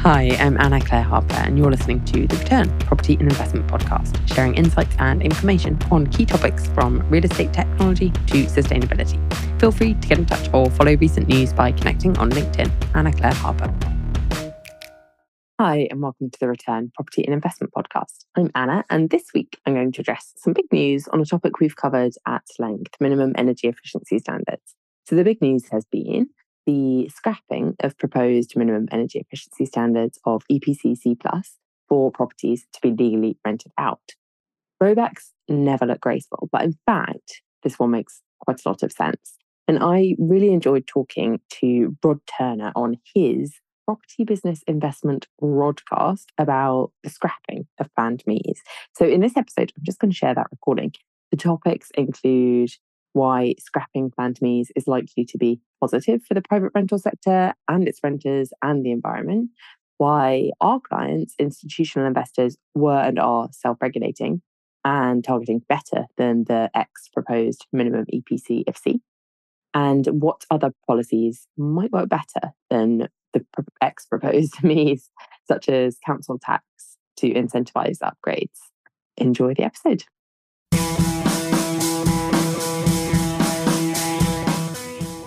Hi, I'm Anna Clare Harper, and you're listening to The Return Property and Investment Podcast, sharing insights and information on key topics from real estate technology to sustainability. Feel free to get in touch or follow recent news by connecting on LinkedIn. Anna Clare Harper. Hi, and welcome to the Return Property and Investment Podcast. I'm Anna, and this week I'm going to address some big news on a topic we've covered at length minimum energy efficiency standards. So, the big news has been the scrapping of proposed minimum energy efficiency standards of EPC C plus for properties to be legally rented out. Throwbacks never look graceful, but in fact, this one makes quite a lot of sense. And I really enjoyed talking to Rod Turner on his property business investment Rodcast about the scrapping of planned MEES. So, in this episode, I'm just going to share that recording. The topics include why scrapping planned MEES is likely to be positive for the private rental sector and its renters and the environment, why our clients, institutional investors, were and are self regulating and targeting better than the ex proposed minimum EPC of C, and what other policies might work better than the ex proposed MEES, such as council tax to incentivize upgrades. Enjoy the episode.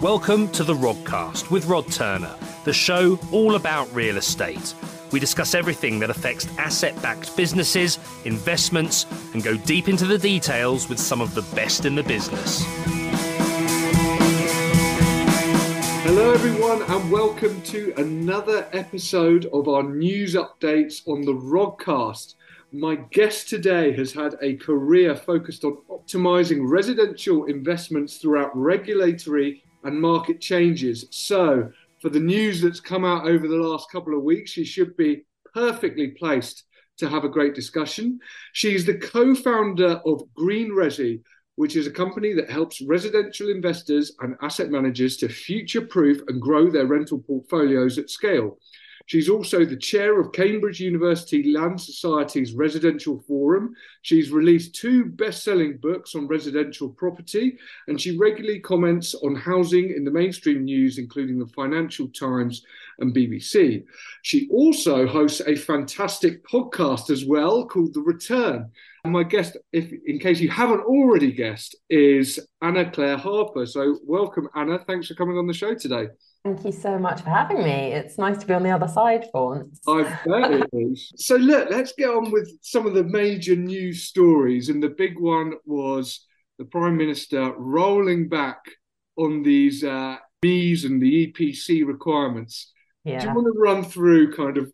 Welcome to the Rodcast with Rod Turner, the show all about real estate. We discuss everything that affects asset backed businesses, investments, and go deep into the details with some of the best in the business. Hello, everyone, and welcome to another episode of our news updates on the Rodcast. My guest today has had a career focused on optimizing residential investments throughout regulatory and market changes. So, for the news that's come out over the last couple of weeks, she should be perfectly placed to have a great discussion. She's the co founder of GreenResi, which is a company that helps residential investors and asset managers to future proof and grow their rental portfolios at scale. She's also the chair of Cambridge University Land Society's Residential Forum. She's released two best selling books on residential property, and she regularly comments on housing in the mainstream news, including the Financial Times and BBC. She also hosts a fantastic podcast as well called The Return. And my guest, if in case you haven't already guessed, is Anna Clare Harper. So welcome, Anna. Thanks for coming on the show today. Thank you so much for having me. It's nice to be on the other side for once. I bet it is. So look, let's get on with some of the major news stories. And the big one was the Prime Minister rolling back on these uh, MEES and the EPC requirements. Yeah. Do you want to run through kind of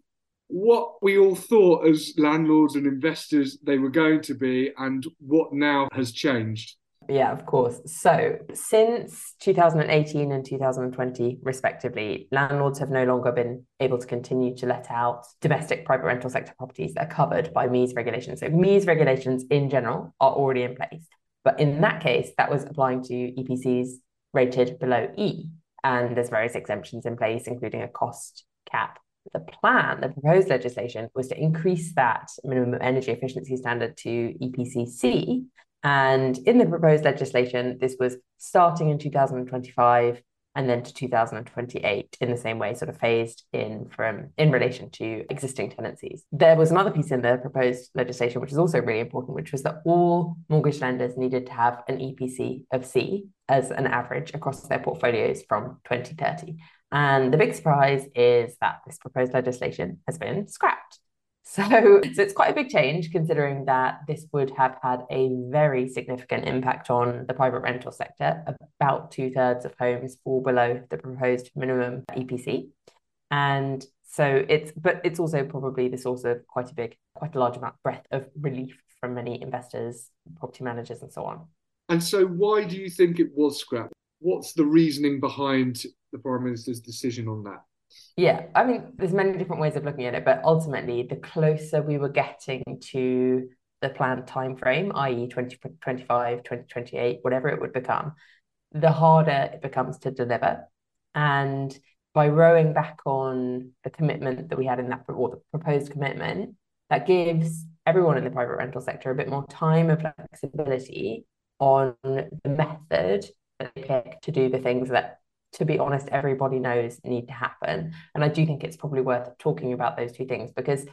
what we all thought as landlords and investors they were going to be and what now has changed? Yeah, of course. So, since 2018 and 2020, respectively, landlords have no longer been able to continue to let out domestic private rental sector properties that are covered by MEES regulations. So, MEES regulations in general are already in place. But in that case, that was applying to EPCs rated below E. And there's various exemptions in place, including a cost cap. The plan, the proposed legislation, was to increase that minimum energy efficiency standard to EPCC and in the proposed legislation, this was starting in 2025 and then to 2028 in the same way, sort of phased in from in relation to existing tenancies. There was another piece in the proposed legislation, which is also really important, which was that all mortgage lenders needed to have an EPC of C as an average across their portfolios from 2030. And the big surprise is that this proposed legislation has been scrapped. So, so it's quite a big change considering that this would have had a very significant impact on the private rental sector. About two thirds of homes fall below the proposed minimum EPC. And so it's, but it's also probably the source of quite a big, quite a large amount breadth of relief from many investors, property managers, and so on. And so, why do you think it was scrapped? What's the reasoning behind the Prime Minister's decision on that? Yeah, I mean, there's many different ways of looking at it, but ultimately, the closer we were getting to the planned time frame, i.e., 2025, 2028, whatever it would become, the harder it becomes to deliver. And by rowing back on the commitment that we had in that, or the proposed commitment, that gives everyone in the private rental sector a bit more time and flexibility on the method that they pick to do the things that to be honest, everybody knows need to happen. And I do think it's probably worth talking about those two things because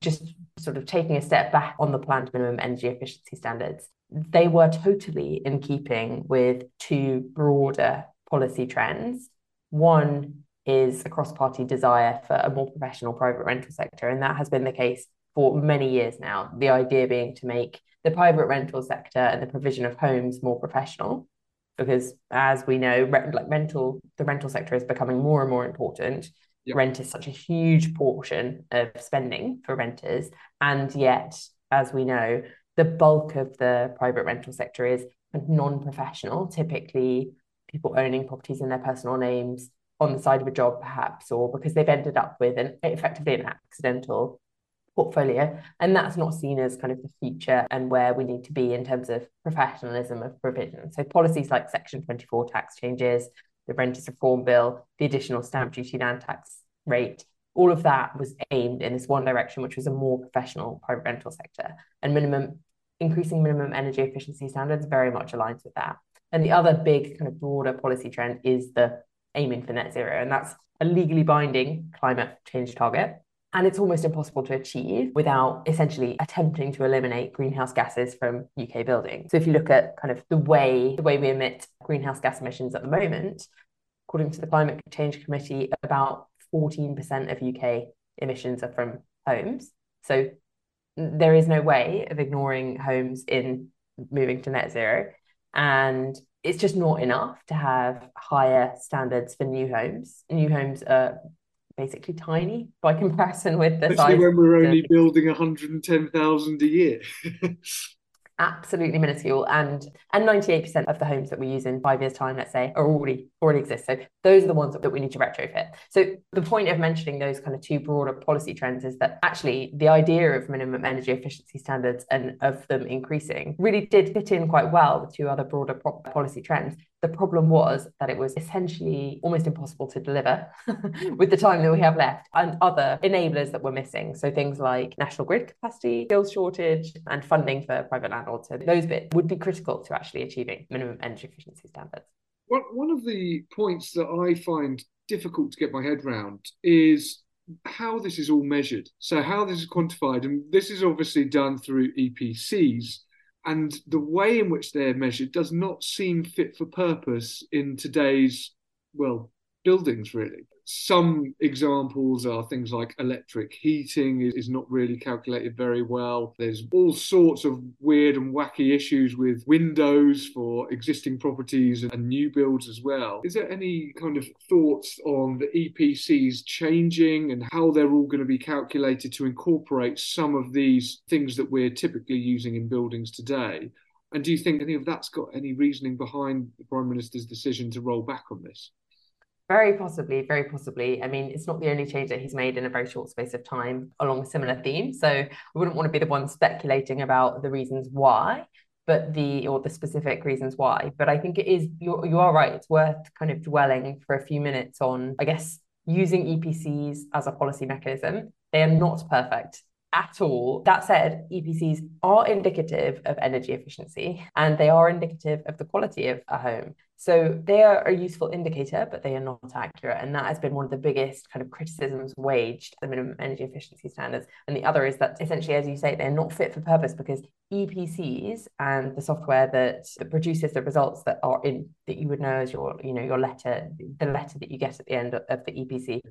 just sort of taking a step back on the planned minimum energy efficiency standards, they were totally in keeping with two broader policy trends. One is a cross party desire for a more professional private rental sector, and that has been the case for many years now. The idea being to make the private rental sector and the provision of homes more professional because as we know like rental the rental sector is becoming more and more important yep. rent is such a huge portion of spending for renters and yet as we know the bulk of the private rental sector is non-professional typically people owning properties in their personal names on the side of a job perhaps or because they've ended up with an effectively an accidental portfolio. And that's not seen as kind of the future and where we need to be in terms of professionalism of provision. So policies like Section 24 tax changes, the Renters Reform Bill, the additional stamp duty land tax rate, all of that was aimed in this one direction, which was a more professional private rental sector. And minimum increasing minimum energy efficiency standards very much aligns with that. And the other big kind of broader policy trend is the aiming for net zero. And that's a legally binding climate change target and it's almost impossible to achieve without essentially attempting to eliminate greenhouse gases from UK buildings. So if you look at kind of the way the way we emit greenhouse gas emissions at the moment, according to the Climate Change Committee, about 14% of UK emissions are from homes. So there is no way of ignoring homes in moving to net zero. And it's just not enough to have higher standards for new homes. New homes are basically tiny by comparison with the Especially size. when we're only building 110,000 a year. absolutely minuscule and and 98% of the homes that we use in five years time let's say are already already exist so those are the ones that we need to retrofit so the point of mentioning those kind of two broader policy trends is that actually the idea of minimum energy efficiency standards and of them increasing really did fit in quite well with two other broader policy trends the problem was that it was essentially almost impossible to deliver with the time that we have left and other enablers that were missing. So things like national grid capacity, skills shortage, and funding for private landlords. So those bits would be critical to actually achieving minimum energy efficiency standards. Well, one of the points that I find difficult to get my head around is how this is all measured. So how this is quantified, and this is obviously done through EPCs and the way in which they're measured does not seem fit for purpose in today's well buildings really some examples are things like electric heating is not really calculated very well. There's all sorts of weird and wacky issues with windows for existing properties and new builds as well. Is there any kind of thoughts on the EPCs changing and how they're all going to be calculated to incorporate some of these things that we're typically using in buildings today? And do you think any of that's got any reasoning behind the Prime Minister's decision to roll back on this? Very possibly, very possibly. I mean, it's not the only change that he's made in a very short space of time along a similar theme. So I wouldn't want to be the one speculating about the reasons why, but the or the specific reasons why. But I think it is you you are right. It's worth kind of dwelling for a few minutes on, I guess, using EPCs as a policy mechanism. They are not perfect at all. That said, EPCs are indicative of energy efficiency and they are indicative of the quality of a home. So they are a useful indicator, but they are not accurate. And that has been one of the biggest kind of criticisms waged the minimum energy efficiency standards. And the other is that essentially, as you say, they're not fit for purpose because EPCs and the software that, that produces the results that are in that you would know as your, you know, your letter, the letter that you get at the end of, of the EPC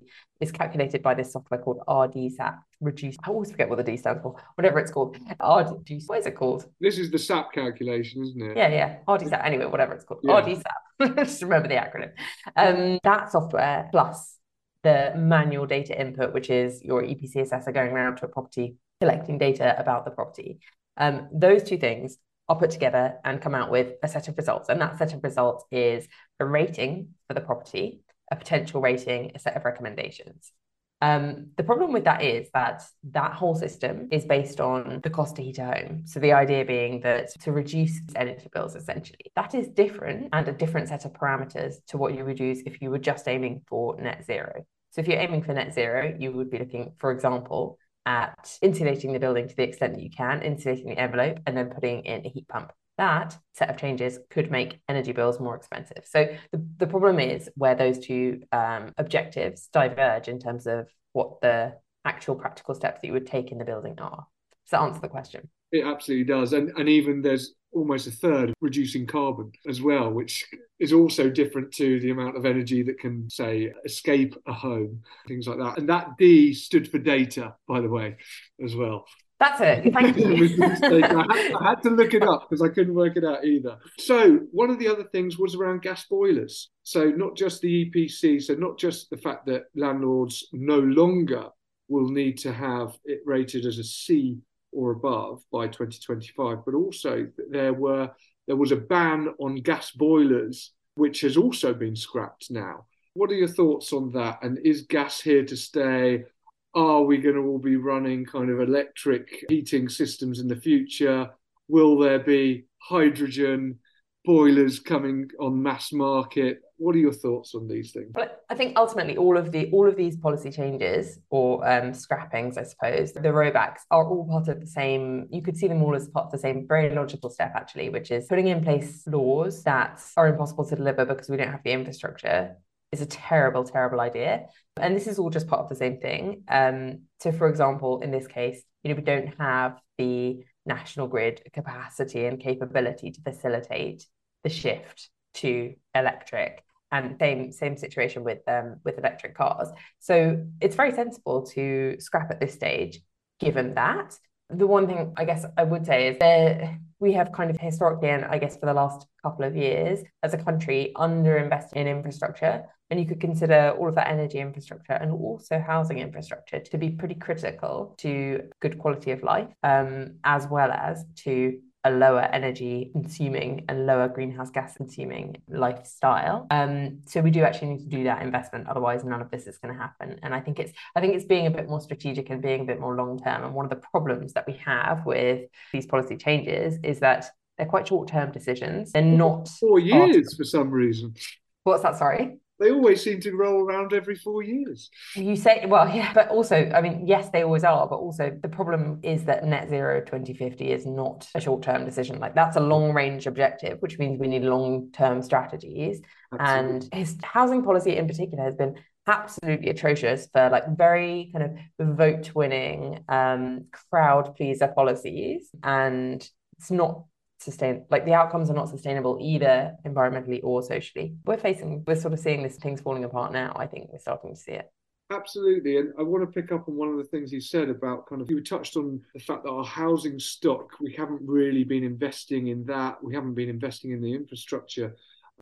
is calculated by this software called RDSAP reduce. I always forget what the D stands for, whatever it's called. RD, what is it called? This is the SAP calculation, isn't it? Yeah, yeah. RDSAP. Anyway, whatever it's called. Yeah. RDSAP. Just remember the acronym. Um, that software plus the manual data input, which is your EPC assessor going around to a property, collecting data about the property. Um, those two things are put together and come out with a set of results. And that set of results is a rating for the property, a potential rating, a set of recommendations. Um, the problem with that is that that whole system is based on the cost to heat a home. So the idea being that to reduce energy bills, essentially, that is different and a different set of parameters to what you would use if you were just aiming for net zero. So if you're aiming for net zero, you would be looking, for example, at insulating the building to the extent that you can, insulating the envelope, and then putting in a heat pump. That set of changes could make energy bills more expensive. So the, the problem is where those two um, objectives diverge in terms of what the actual practical steps that you would take in the building are. Does that answer the question? It absolutely does. And and even there's almost a third reducing carbon as well, which is also different to the amount of energy that can, say, escape a home, things like that. And that D stood for data, by the way, as well. That's it. Thank you. I, had, I, had, to look it up because I couldn't work it out either. So, one of the other things was around gas boilers. So, not just the EPC, so not just the fact that landlords no longer will need to have it rated as a C or above by 2025, but also there were there was a ban on gas boilers, which has also been scrapped now. What are your thoughts on that? And is gas here to stay? Are we going to all be running kind of electric heating systems in the future? Will there be hydrogen boilers coming on mass market? What are your thoughts on these things? Well, I think ultimately all of the all of these policy changes or um, scrappings, I suppose, the rollbacks are all part of the same. You could see them all as part of the same very logical step, actually, which is putting in place laws that are impossible to deliver because we don't have the infrastructure is a terrible, terrible idea. And this is all just part of the same thing. Um, so, for example, in this case, you know, we don't have the national grid capacity and capability to facilitate the shift to electric. And same same situation with um, with electric cars. So it's very sensible to scrap at this stage, given that. The one thing I guess I would say is that we have kind of historically, and I guess for the last couple of years, as a country, underinvested in infrastructure. And you could consider all of that energy infrastructure and also housing infrastructure to be pretty critical to good quality of life, um, as well as to a lower energy consuming and lower greenhouse gas consuming lifestyle. Um, so we do actually need to do that investment. Otherwise, none of this is going to happen. And I think it's I think it's being a bit more strategic and being a bit more long term. And one of the problems that we have with these policy changes is that they're quite short term decisions. They're not four years for some reason. What's that? Sorry they always seem to roll around every four years. You say, well, yeah, but also, I mean, yes, they always are, but also the problem is that net zero 2050 is not a short term decision. Like that's a long range objective, which means we need long term strategies. Absolutely. And his housing policy in particular has been absolutely atrocious for like very kind of vote winning um crowd pleaser policies and it's not sustain like the outcomes are not sustainable either environmentally or socially we're facing we're sort of seeing this things falling apart now i think we're starting to see it Absolutely. And I want to pick up on one of the things you said about kind of, you touched on the fact that our housing stock, we haven't really been investing in that. We haven't been investing in the infrastructure.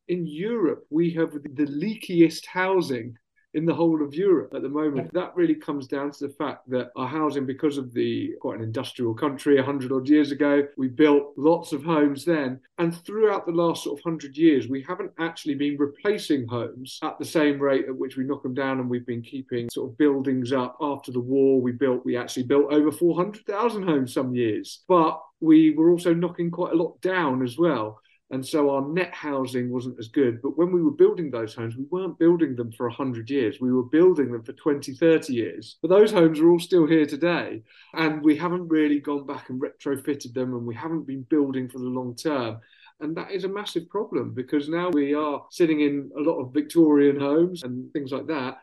In Europe, we have the leakiest housing in the whole of Europe at the moment. That really comes down to the fact that our housing, because of the quite an industrial country, 100 odd years ago, we built lots of homes then. And throughout the last sort of 100 years, we haven't actually been replacing homes at the same rate at which we knock them down. And we've been keeping sort of buildings up. After the war, we built, we actually built over 400,000 homes some years. But we were also knocking quite a lot down as well. And so our net housing wasn't as good. But when we were building those homes, we weren't building them for 100 years. We were building them for 20, 30 years. But those homes are all still here today. And we haven't really gone back and retrofitted them and we haven't been building for the long term. And that is a massive problem because now we are sitting in a lot of Victorian homes and things like that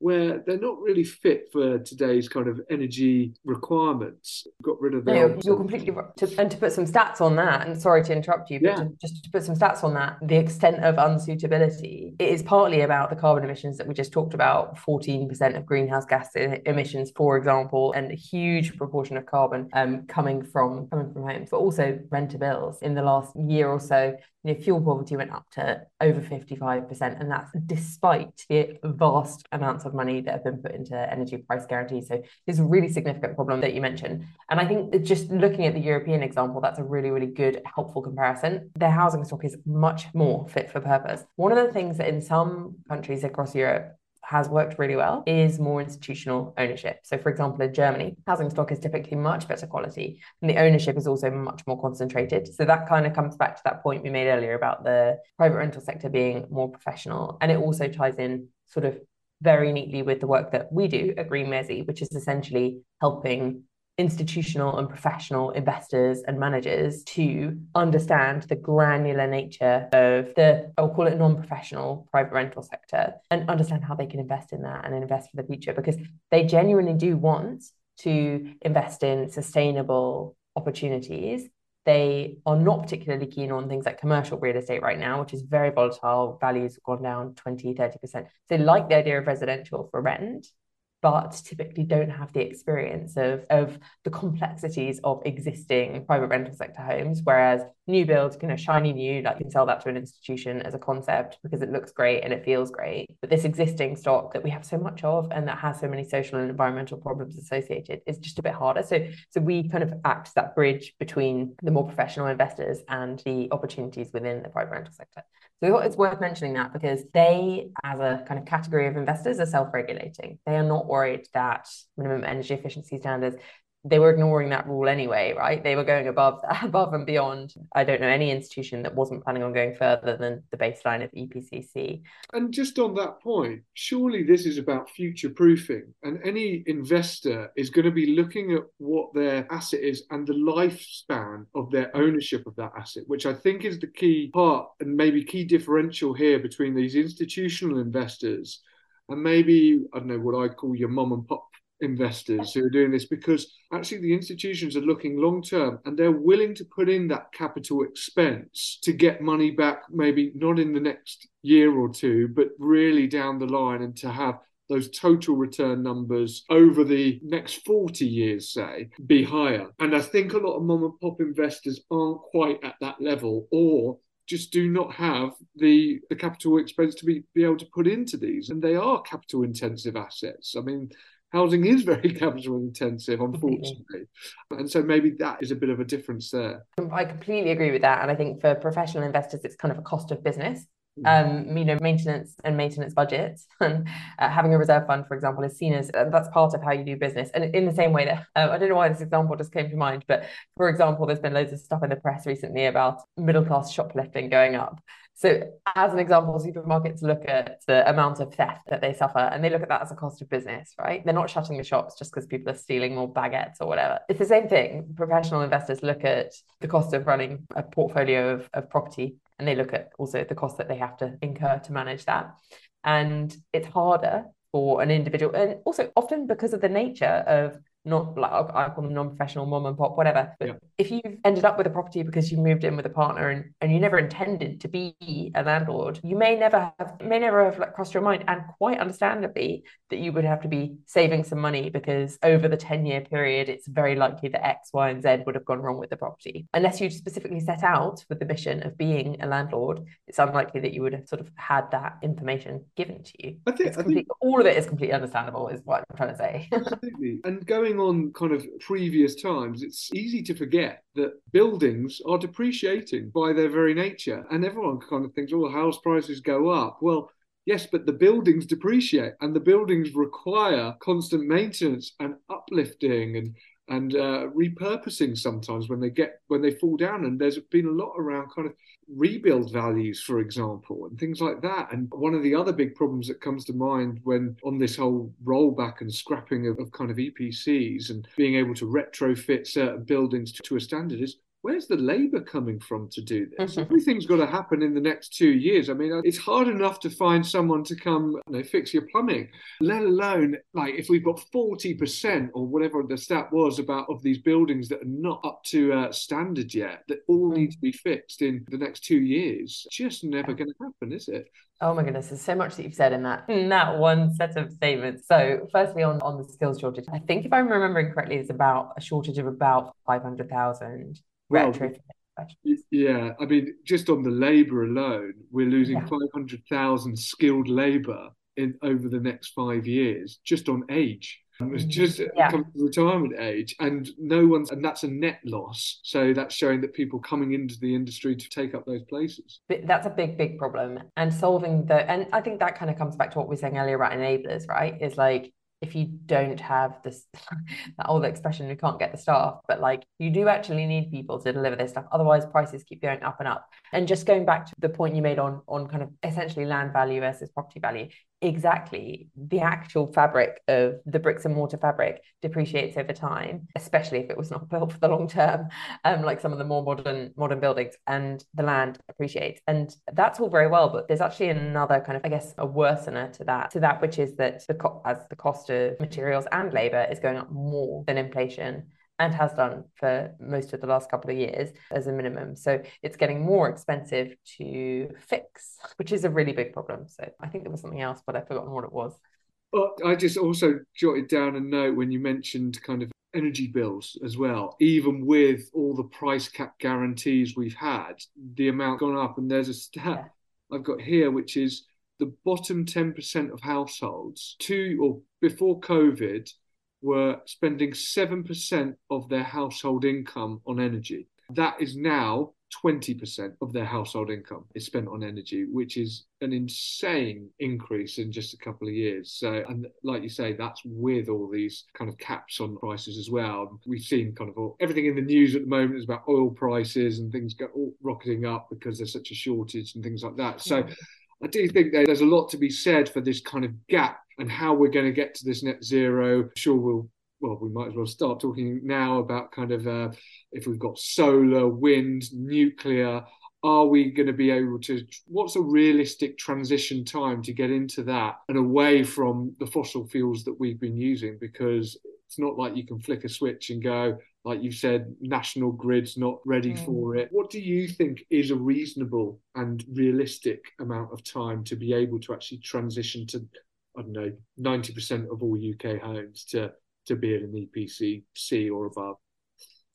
where they're not really fit for today's kind of energy requirements. Got rid of them. No, you're completely right. To, and to put some stats on that, and sorry to interrupt you, but yeah. to, just to put some stats on that, the extent of unsuitability, it is partly about the carbon emissions that we just talked about 14% of greenhouse gas emissions, for example, and a huge proportion of carbon um, coming from coming from homes, but also renter bills. In the last year or so, know, fuel poverty went up to over 55%, and that's despite the vast amounts of money that have been put into energy price guarantees. So it's a really significant problem that you mentioned. And I think just looking at the European example, that's a really, really good, helpful comparison. Their housing stock is much more fit for purpose. One of the things that in some countries across Europe has worked really well is more institutional ownership. So, for example, in Germany, housing stock is typically much better quality, and the ownership is also much more concentrated. So, that kind of comes back to that point we made earlier about the private rental sector being more professional. And it also ties in sort of very neatly with the work that we do at GreenResi, which is essentially helping institutional and professional investors and managers to understand the granular nature of the, I'll call it non professional private rental sector and understand how they can invest in that and invest for the future because they genuinely do want to invest in sustainable opportunities they are not particularly keen on things like commercial real estate right now, which is very volatile. Values have gone down 20, 30%. So they like the idea of residential for rent, but typically don't have the experience of, of the complexities of existing private rental sector homes. Whereas new builds, kind of shiny new, like you can sell that to an institution as a concept because it looks great and it feels great. But this existing stock that we have so much of and that has so many social and environmental problems associated is just a bit harder. So so we kind of act that bridge between the more professional investors and the opportunities within the private rental sector. So we thought it's worth mentioning that because they, as a kind of category of investors, are self-regulating. They are not worried that minimum energy efficiency standards they were ignoring that rule anyway, right? They were going above above and beyond. I don't know any institution that wasn't planning on going further than the baseline of EPCC. And just on that point, surely this is about future proofing, and any investor is going to be looking at what their asset is and the lifespan of their ownership of that asset, which I think is the key part and maybe key differential here between these institutional investors and maybe I don't know what I call your mom and pop investors who are doing this because actually the institutions are looking long term and they're willing to put in that capital expense to get money back, maybe not in the next year or two, but really down the line and to have those total return numbers over the next 40 years, say, be higher. And I think a lot of mom and pop investors aren't quite at that level or just do not have the the capital expense to be, be able to put into these and they are capital intensive assets i mean housing is very capital intensive, unfortunately. And so maybe that is a bit of a difference there. I completely agree with that. And I think for professional investors, it's kind of a cost of business. Mm. Um, you know, maintenance and maintenance budgets, and uh, having a reserve fund, for example, is seen as uh, that's part of how you do business. And in the same way that uh, I don't know why this example just came to mind, but for example, there's been loads of stuff in the press recently about middle class shoplifting going up. So, as an example, supermarkets look at the amount of theft that they suffer and they look at that as a cost of business, right? They're not shutting the shops just because people are stealing more baguettes or whatever. It's the same thing. Professional investors look at the cost of running a portfolio of, of property and they look at also the cost that they have to incur to manage that. And it's harder for an individual, and also often because of the nature of not like I call them non-professional mom and pop, whatever. But yeah. if you've ended up with a property because you moved in with a partner and, and you never intended to be a landlord, you may never have may never have like crossed your mind. And quite understandably that you would have to be saving some money because over the 10-year period, it's very likely that X, Y, and Z would have gone wrong with the property. Unless you specifically set out with the mission of being a landlord, it's unlikely that you would have sort of had that information given to you. I think, I think all of it is completely understandable, is what I'm trying to say. absolutely. And going on kind of previous times, it's easy to forget that buildings are depreciating by their very nature. And everyone kind of thinks, oh, house prices go up. Well, yes, but the buildings depreciate and the buildings require constant maintenance and uplifting and and uh, repurposing sometimes when they get when they fall down. And there's been a lot around kind of rebuild values for example and things like that. And one of the other big problems that comes to mind when on this whole rollback and scrapping of, of kind of epcs and being able to retrofit certain buildings to, to a standard is where's the labour coming from to do this? Mm-hmm. Everything's got to happen in the next two years. I mean, it's hard enough to find someone to come, you know, fix your plumbing, let alone like if we've got 40% or whatever the stat was about of these buildings that are not up to uh, standard yet that all mm-hmm. need to be fixed in the next two years. Just never going to happen, is it? Oh my goodness, there's so much that you've said in that in that one set of statements. So, firstly, on, on the skills shortage, I think if I'm remembering correctly, it's about a shortage of about 500,000 well, retrofit. Yeah, I mean, just on the labour alone, we're losing yeah. 500,000 skilled labour in over the next five years, just on age. Mm-hmm. It's just yeah. come to retirement age, and no one's, and that's a net loss. So that's showing that people coming into the industry to take up those places. That's a big, big problem. And solving the, and I think that kind of comes back to what we were saying earlier about enablers, right? Is like if you don't have this that old expression you can't get the staff but like you do actually need people to deliver this stuff otherwise prices keep going up and up. And just going back to the point you made on on kind of essentially land value versus property value exactly the actual fabric of the bricks and mortar fabric depreciates over time especially if it was not built for the long term um, like some of the more modern modern buildings and the land appreciates. And that's all very well but there's actually another kind of i guess a worsener to that to that which is that the co- as the cost of materials and labor is going up more than inflation and has done for most of the last couple of years as a minimum. So it's getting more expensive to fix, which is a really big problem. So I think there was something else, but I've forgotten what it was. Well, I just also jotted down a note when you mentioned kind of energy bills as well. Even with all the price cap guarantees we've had, the amount gone up. And there's a stat yeah. I've got here, which is the bottom 10% of households, two or before COVID, were spending 7% of their household income on energy. That is now 20% of their household income is spent on energy, which is an insane increase in just a couple of years. So, and like you say, that's with all these kind of caps on prices as well. We've seen kind of all, everything in the news at the moment is about oil prices and things go all rocketing up because there's such a shortage and things like that. So, hmm. I do think there's a lot to be said for this kind of gap and how we're going to get to this net zero. Sure we'll well, we might as well start talking now about kind of uh, if we've got solar, wind, nuclear. Are we going to be able to? What's a realistic transition time to get into that and away from the fossil fuels that we've been using? Because it's not like you can flick a switch and go, like you said, national grid's not ready mm. for it. What do you think is a reasonable and realistic amount of time to be able to actually transition to, I don't know, 90% of all UK homes to, to be at an EPC C or above?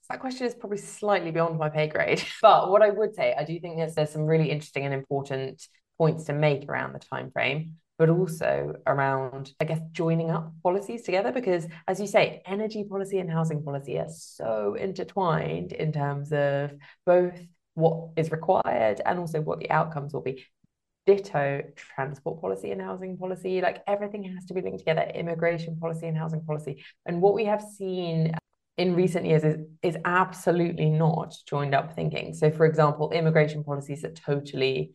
That question is probably slightly beyond my pay grade. But what I would say, I do think there's, there's some really interesting and important points to make around the time frame but also around, I guess, joining up policies together. Because as you say, energy policy and housing policy are so intertwined in terms of both what is required and also what the outcomes will be. Ditto transport policy and housing policy, like everything has to be linked together, immigration policy and housing policy. And what we have seen in recent years is, is absolutely not joined up thinking. So, for example, immigration policies are totally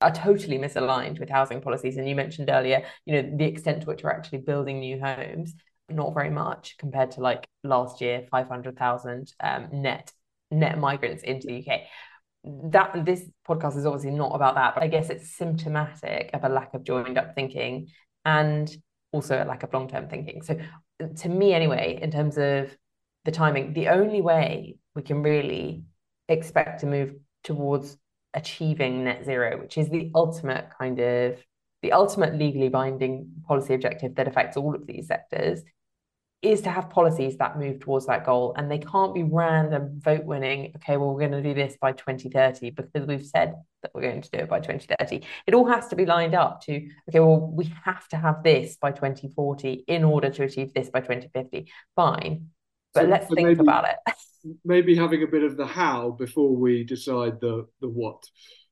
are totally misaligned with housing policies. And you mentioned earlier, you know, the extent to which we're actually building new homes, not very much compared to like last year, 500,000 um, net net migrants into the UK. That this podcast is obviously not about that, but I guess it's symptomatic of a lack of joined up thinking and also a lack of long term thinking. So, to me, anyway, in terms of the timing, the only way we can really expect to move towards achieving net zero, which is the ultimate kind of the ultimate legally binding policy objective that affects all of these sectors is to have policies that move towards that goal and they can't be random vote winning okay well we're going to do this by 2030 because we've said that we're going to do it by 2030 it all has to be lined up to okay well we have to have this by 2040 in order to achieve this by 2050 fine but so, let's think maybe, about it. Maybe having a bit of the how before we decide the the what.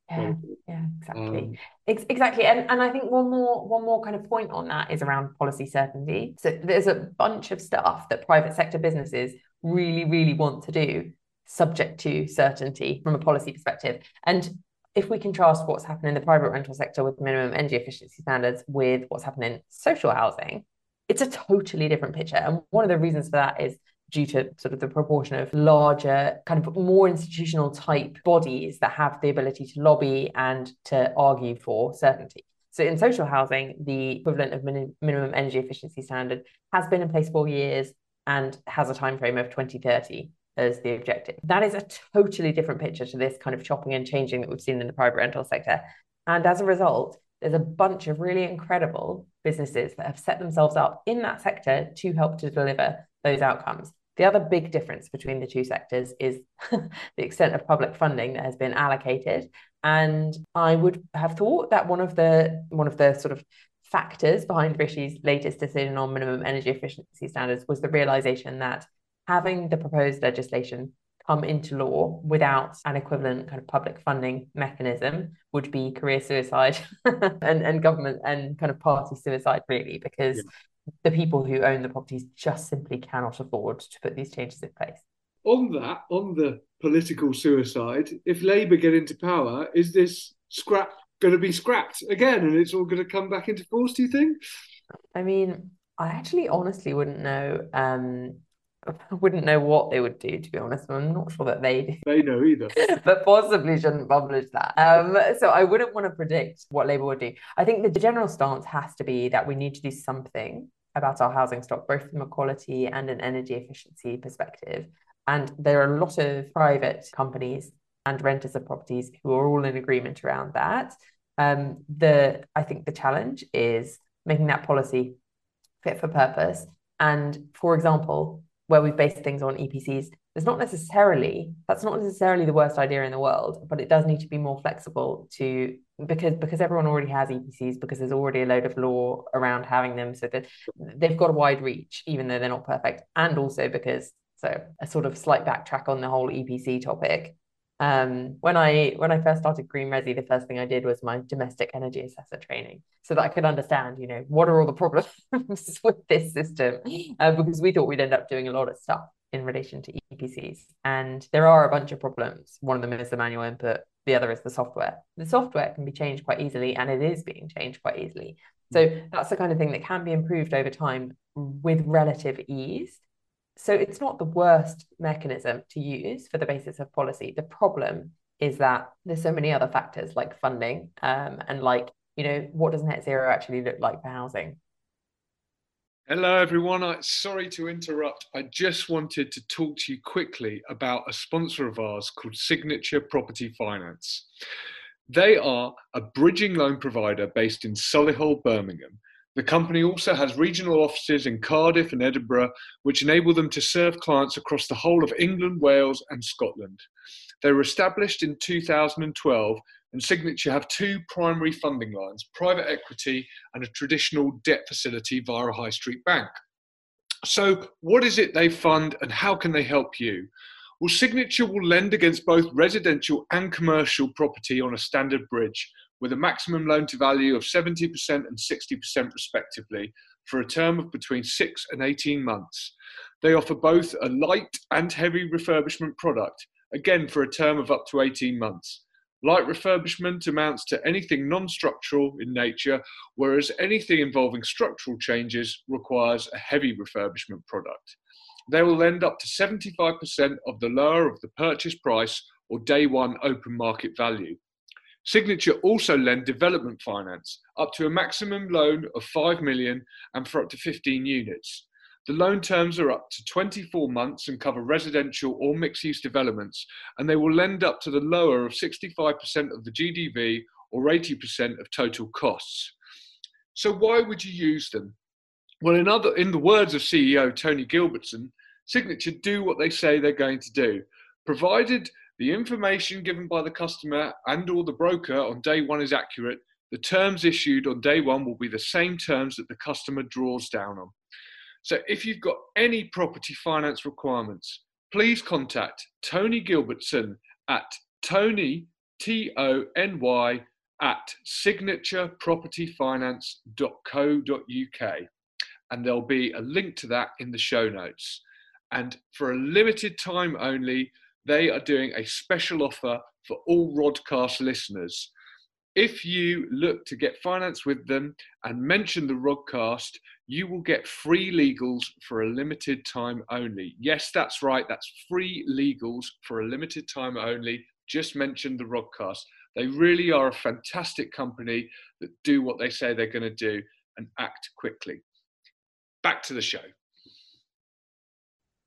Yeah, yeah, exactly, um, Ex- exactly, and and I think one more one more kind of point on that is around policy certainty. So there's a bunch of stuff that private sector businesses really, really want to do, subject to certainty from a policy perspective. And if we contrast what's happening in the private rental sector with minimum energy efficiency standards with what's happening in social housing, it's a totally different picture. And one of the reasons for that is due to sort of the proportion of larger, kind of more institutional type bodies that have the ability to lobby and to argue for certainty. So in social housing, the equivalent of min- minimum energy efficiency standard has been in place for years and has a time frame of 2030 as the objective. That is a totally different picture to this kind of chopping and changing that we've seen in the private rental sector. And as a result, there's a bunch of really incredible businesses that have set themselves up in that sector to help to deliver those outcomes. The other big difference between the two sectors is the extent of public funding that has been allocated. And I would have thought that one of the one of the sort of factors behind Rishi's latest decision on minimum energy efficiency standards was the realization that having the proposed legislation come into law without an equivalent kind of public funding mechanism would be career suicide and, and government and kind of party suicide really because yeah the people who own the properties just simply cannot afford to put these changes in place. On that, on the political suicide, if Labour get into power, is this scrap going to be scrapped again and it's all going to come back into force, do you think? I mean, I actually honestly wouldn't know. Um, I wouldn't know what they would do, to be honest. I'm not sure that they do. They know either. but possibly shouldn't publish that. Um, so I wouldn't want to predict what Labour would do. I think the general stance has to be that we need to do something about our housing stock, both from a quality and an energy efficiency perspective. And there are a lot of private companies and renters of properties who are all in agreement around that. Um, the I think the challenge is making that policy fit for purpose. And for example, where we've based things on EPCs, there's not necessarily that's not necessarily the worst idea in the world, but it does need to be more flexible to because because everyone already has EPCs because there's already a load of law around having them, so that they've got a wide reach, even though they're not perfect, and also because so a sort of slight backtrack on the whole EPC topic. Um, when I when I first started GreenResi, the first thing I did was my domestic energy assessor training, so that I could understand, you know, what are all the problems with this system, uh, because we thought we'd end up doing a lot of stuff in relation to EPCs, and there are a bunch of problems. One of them is the manual input. The other is the software. The software can be changed quite easily, and it is being changed quite easily. So that's the kind of thing that can be improved over time with relative ease so it's not the worst mechanism to use for the basis of policy. The problem is that there's so many other factors like funding um, and like, you know, what does net zero actually look like for housing? Hello, everyone. I, sorry to interrupt. I just wanted to talk to you quickly about a sponsor of ours called Signature Property Finance. They are a bridging loan provider based in Solihull, Birmingham, the company also has regional offices in Cardiff and Edinburgh, which enable them to serve clients across the whole of England, Wales, and Scotland. They were established in 2012, and Signature have two primary funding lines private equity and a traditional debt facility via a high street bank. So, what is it they fund and how can they help you? Well, Signature will lend against both residential and commercial property on a standard bridge with a maximum loan to value of 70% and 60% respectively for a term of between 6 and 18 months. They offer both a light and heavy refurbishment product, again for a term of up to 18 months. Light refurbishment amounts to anything non structural in nature, whereas anything involving structural changes requires a heavy refurbishment product. They will lend up to 75% of the lower of the purchase price or day one open market value. Signature also lend development finance up to a maximum loan of 5 million and for up to 15 units. The loan terms are up to 24 months and cover residential or mixed use developments, and they will lend up to the lower of 65% of the GDV or 80% of total costs. So, why would you use them? Well, in, other, in the words of CEO Tony Gilbertson, Signature do what they say they're going to do, provided the information given by the customer and or the broker on day one is accurate, the terms issued on day one will be the same terms that the customer draws down on. So if you've got any property finance requirements, please contact Tony Gilbertson at Tony, T O N Y, at signaturepropertyfinance.co.uk. And there'll be a link to that in the show notes. And for a limited time only, they are doing a special offer for all Rodcast listeners. If you look to get finance with them and mention the Rodcast, you will get free legals for a limited time only. Yes, that's right, that's free legals for a limited time only. Just mention the Rodcast. They really are a fantastic company that do what they say they're going to do and act quickly. Back to the show.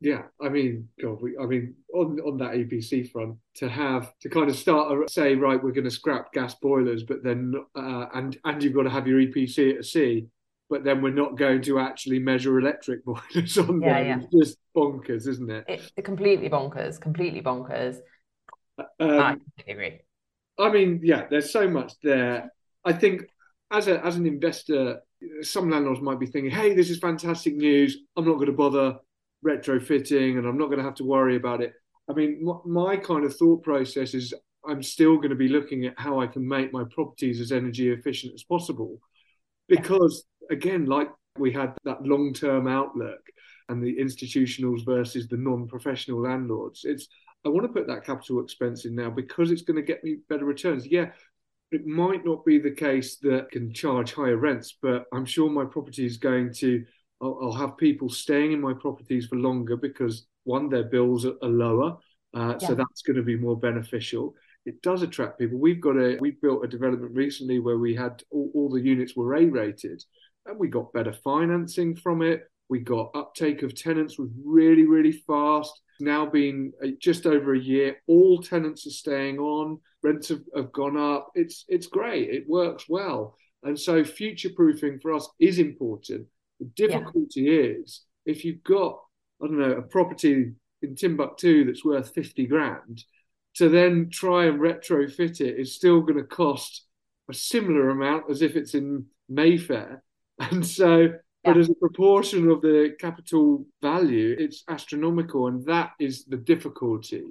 Yeah, I mean, God, we, I mean, on on that EPC front, to have to kind of start say, right, we're going to scrap gas boilers, but then uh, and and you've got to have your EPC at C, but then we're not going to actually measure electric boilers on yeah, Yeah. It's just bonkers, isn't it? It's completely bonkers, completely bonkers. Um, I agree. I mean, yeah, there's so much there. I think as a as an investor, some landlords might be thinking, "Hey, this is fantastic news. I'm not going to bother retrofitting and I'm not going to have to worry about it. I mean, my kind of thought process is I'm still going to be looking at how I can make my properties as energy efficient as possible. Because, again, like we had that long term outlook and the institutionals versus the non professional landlords, it's I want to put that capital expense in now because it's going to get me better returns. Yeah, it might not be the case that can charge higher rents, but I'm sure my property is going to. I'll, I'll have people staying in my properties for longer because one, their bills are, are lower, uh, yeah. so that's going to be more beneficial. It does attract people. We've got a we built a development recently where we had all, all the units were A rated, and we got better financing from it. We got uptake of tenants was really really fast now been uh, just over a year. All tenants are staying on. Rents have, have gone up. It's it's great. It works well. And so future proofing for us is important. The difficulty yeah. is if you've got I don't know a property in Timbuktu that's worth fifty grand, to then try and retrofit it is still going to cost a similar amount as if it's in Mayfair. And so but as a proportion of the capital value, it's astronomical, and that is the difficulty.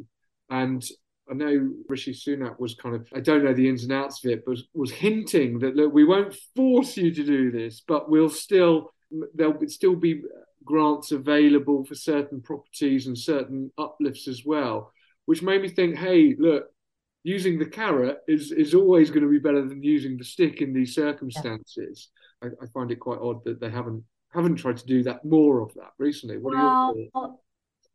And I know Rishi Sunak was kind of, I don't know the ins and outs of it, but was, was hinting that look, we won't force you to do this, but we'll still, there'll still be grants available for certain properties and certain uplifts as well, which made me think, hey, look, using the carrot is, is always going to be better than using the stick in these circumstances. I, I, find it quite odd that they haven't haven't tried to do that more of that recently. What well, are your thoughts?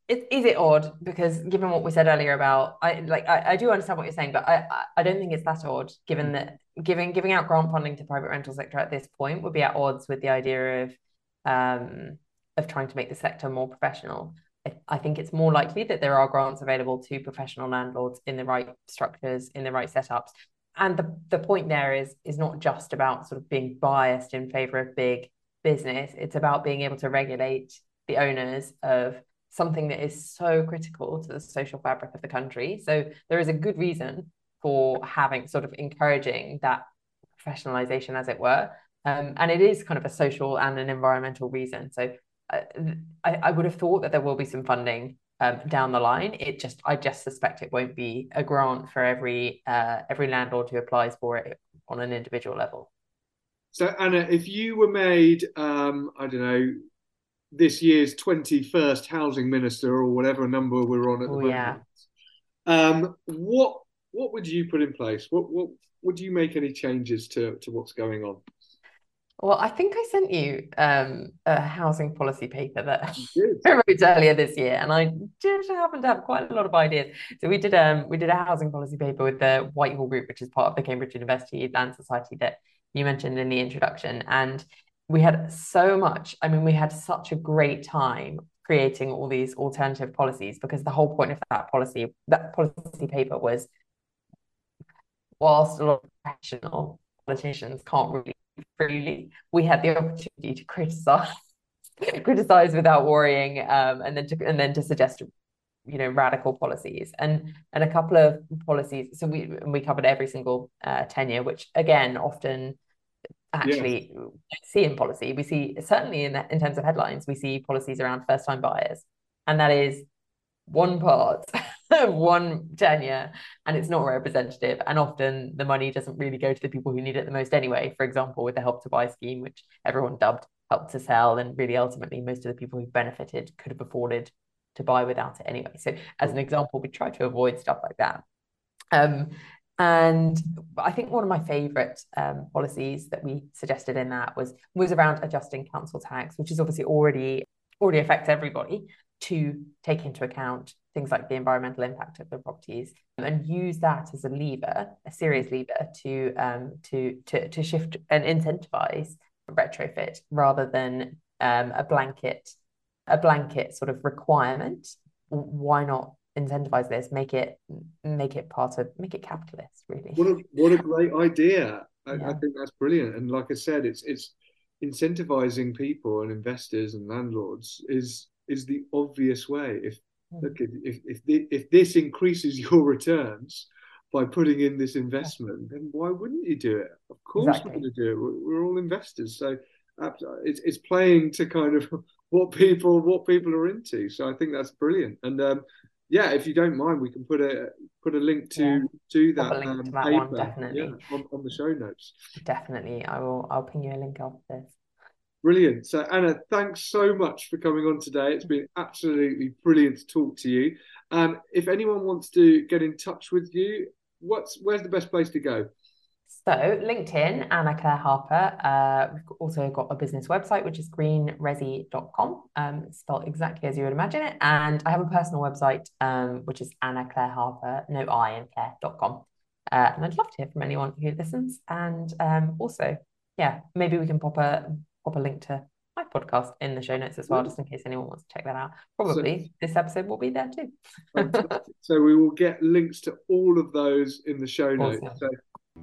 It, is it odd? Because given what we said earlier about I like I, I do understand what you're saying, but I I don't think it's that odd given that giving giving out grant funding to private rental sector at this point would be at odds with the idea of um of trying to make the sector more professional. I, I think it's more likely that there are grants available to professional landlords in the right structures, in the right setups, and the, the point there is is not just about sort of being biased in favor of big business. It's about being able to regulate the owners of something that is so critical to the social fabric of the country so there is a good reason for having sort of encouraging that professionalization as it were um, and it is kind of a social and an environmental reason so uh, I, I would have thought that there will be some funding um, down the line. It just I just suspect it won't be a grant for every uh, every landlord who applies for it on an individual level. So Anna, if you were made, um, I don't know, this year's twenty-first housing minister or whatever number we're on at the oh, moment, yeah. um, what what would you put in place? What what would you make any changes to to what's going on? Well, I think I sent you um, a housing policy paper that I wrote earlier this year, and I just happen to have quite a lot of ideas. So we did um we did a housing policy paper with the Whitehall Group, which is part of the Cambridge University Land Society that you mentioned in the introduction, and we had so much. I mean, we had such a great time creating all these alternative policies because the whole point of that policy that policy paper was, whilst a lot of professional politicians can't really freely, we had the opportunity to criticize criticize without worrying um, and then to and then to suggest you know radical policies and and a couple of policies so we we covered every single uh, tenure which again often actually yes. see in policy we see certainly in in terms of headlines we see policies around first time buyers. And that is one part one tenure and it's not representative. And often the money doesn't really go to the people who need it the most anyway. For example with the help to buy scheme which everyone dubbed help to sell and really ultimately most of the people who benefited could have afforded to buy without it anyway. So as an example we try to avoid stuff like that. Um, and I think one of my favourite um, policies that we suggested in that was was around adjusting council tax, which is obviously already already affects everybody to take into account things like the environmental impact of the properties and use that as a lever, a serious lever to um, to to to shift and incentivize retrofit rather than um, a blanket a blanket sort of requirement. Why not incentivize this? Make it make it part of make it capitalist. Really. What a what a great idea! I, yeah. I think that's brilliant. And like I said, it's it's incentivizing people and investors and landlords is is the obvious way. If hmm. look, if if if this increases your returns by putting in this investment, then why wouldn't you do it? Of course, exactly. we're going to do it. We're, we're all investors, so it's it's playing to kind of what people what people are into. So I think that's brilliant. And um, yeah, if you don't mind, we can put a put a link to yeah. to that, um, to that paper one, definitely yeah, on, on the show notes. Definitely, I will. I'll ping you a link after this. Brilliant. So, Anna, thanks so much for coming on today. It's been absolutely brilliant to talk to you. Um, if anyone wants to get in touch with you, what's where's the best place to go? So, LinkedIn, Anna Clare Harper. Uh, we've also got a business website, which is greenresi.com, um, spelled exactly as you would imagine it. And I have a personal website, um, which is Anna Clare Harper, no I in Clare.com. Uh, and I'd love to hear from anyone who listens. And um, also, yeah, maybe we can pop a pop a link to my podcast in the show notes as well, just in case anyone wants to check that out. Probably so, this episode will be there too. so we will get links to all of those in the show notes. So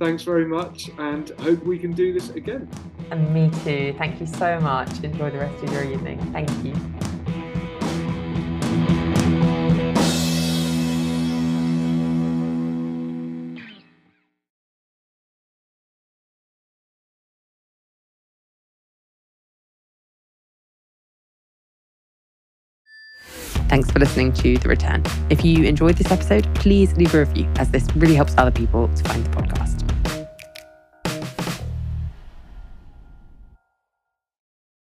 thanks very much and hope we can do this again. And me too. Thank you so much. Enjoy the rest of your evening. Thank you. Listening to The Return. If you enjoyed this episode, please leave a review, as this really helps other people to find the podcast.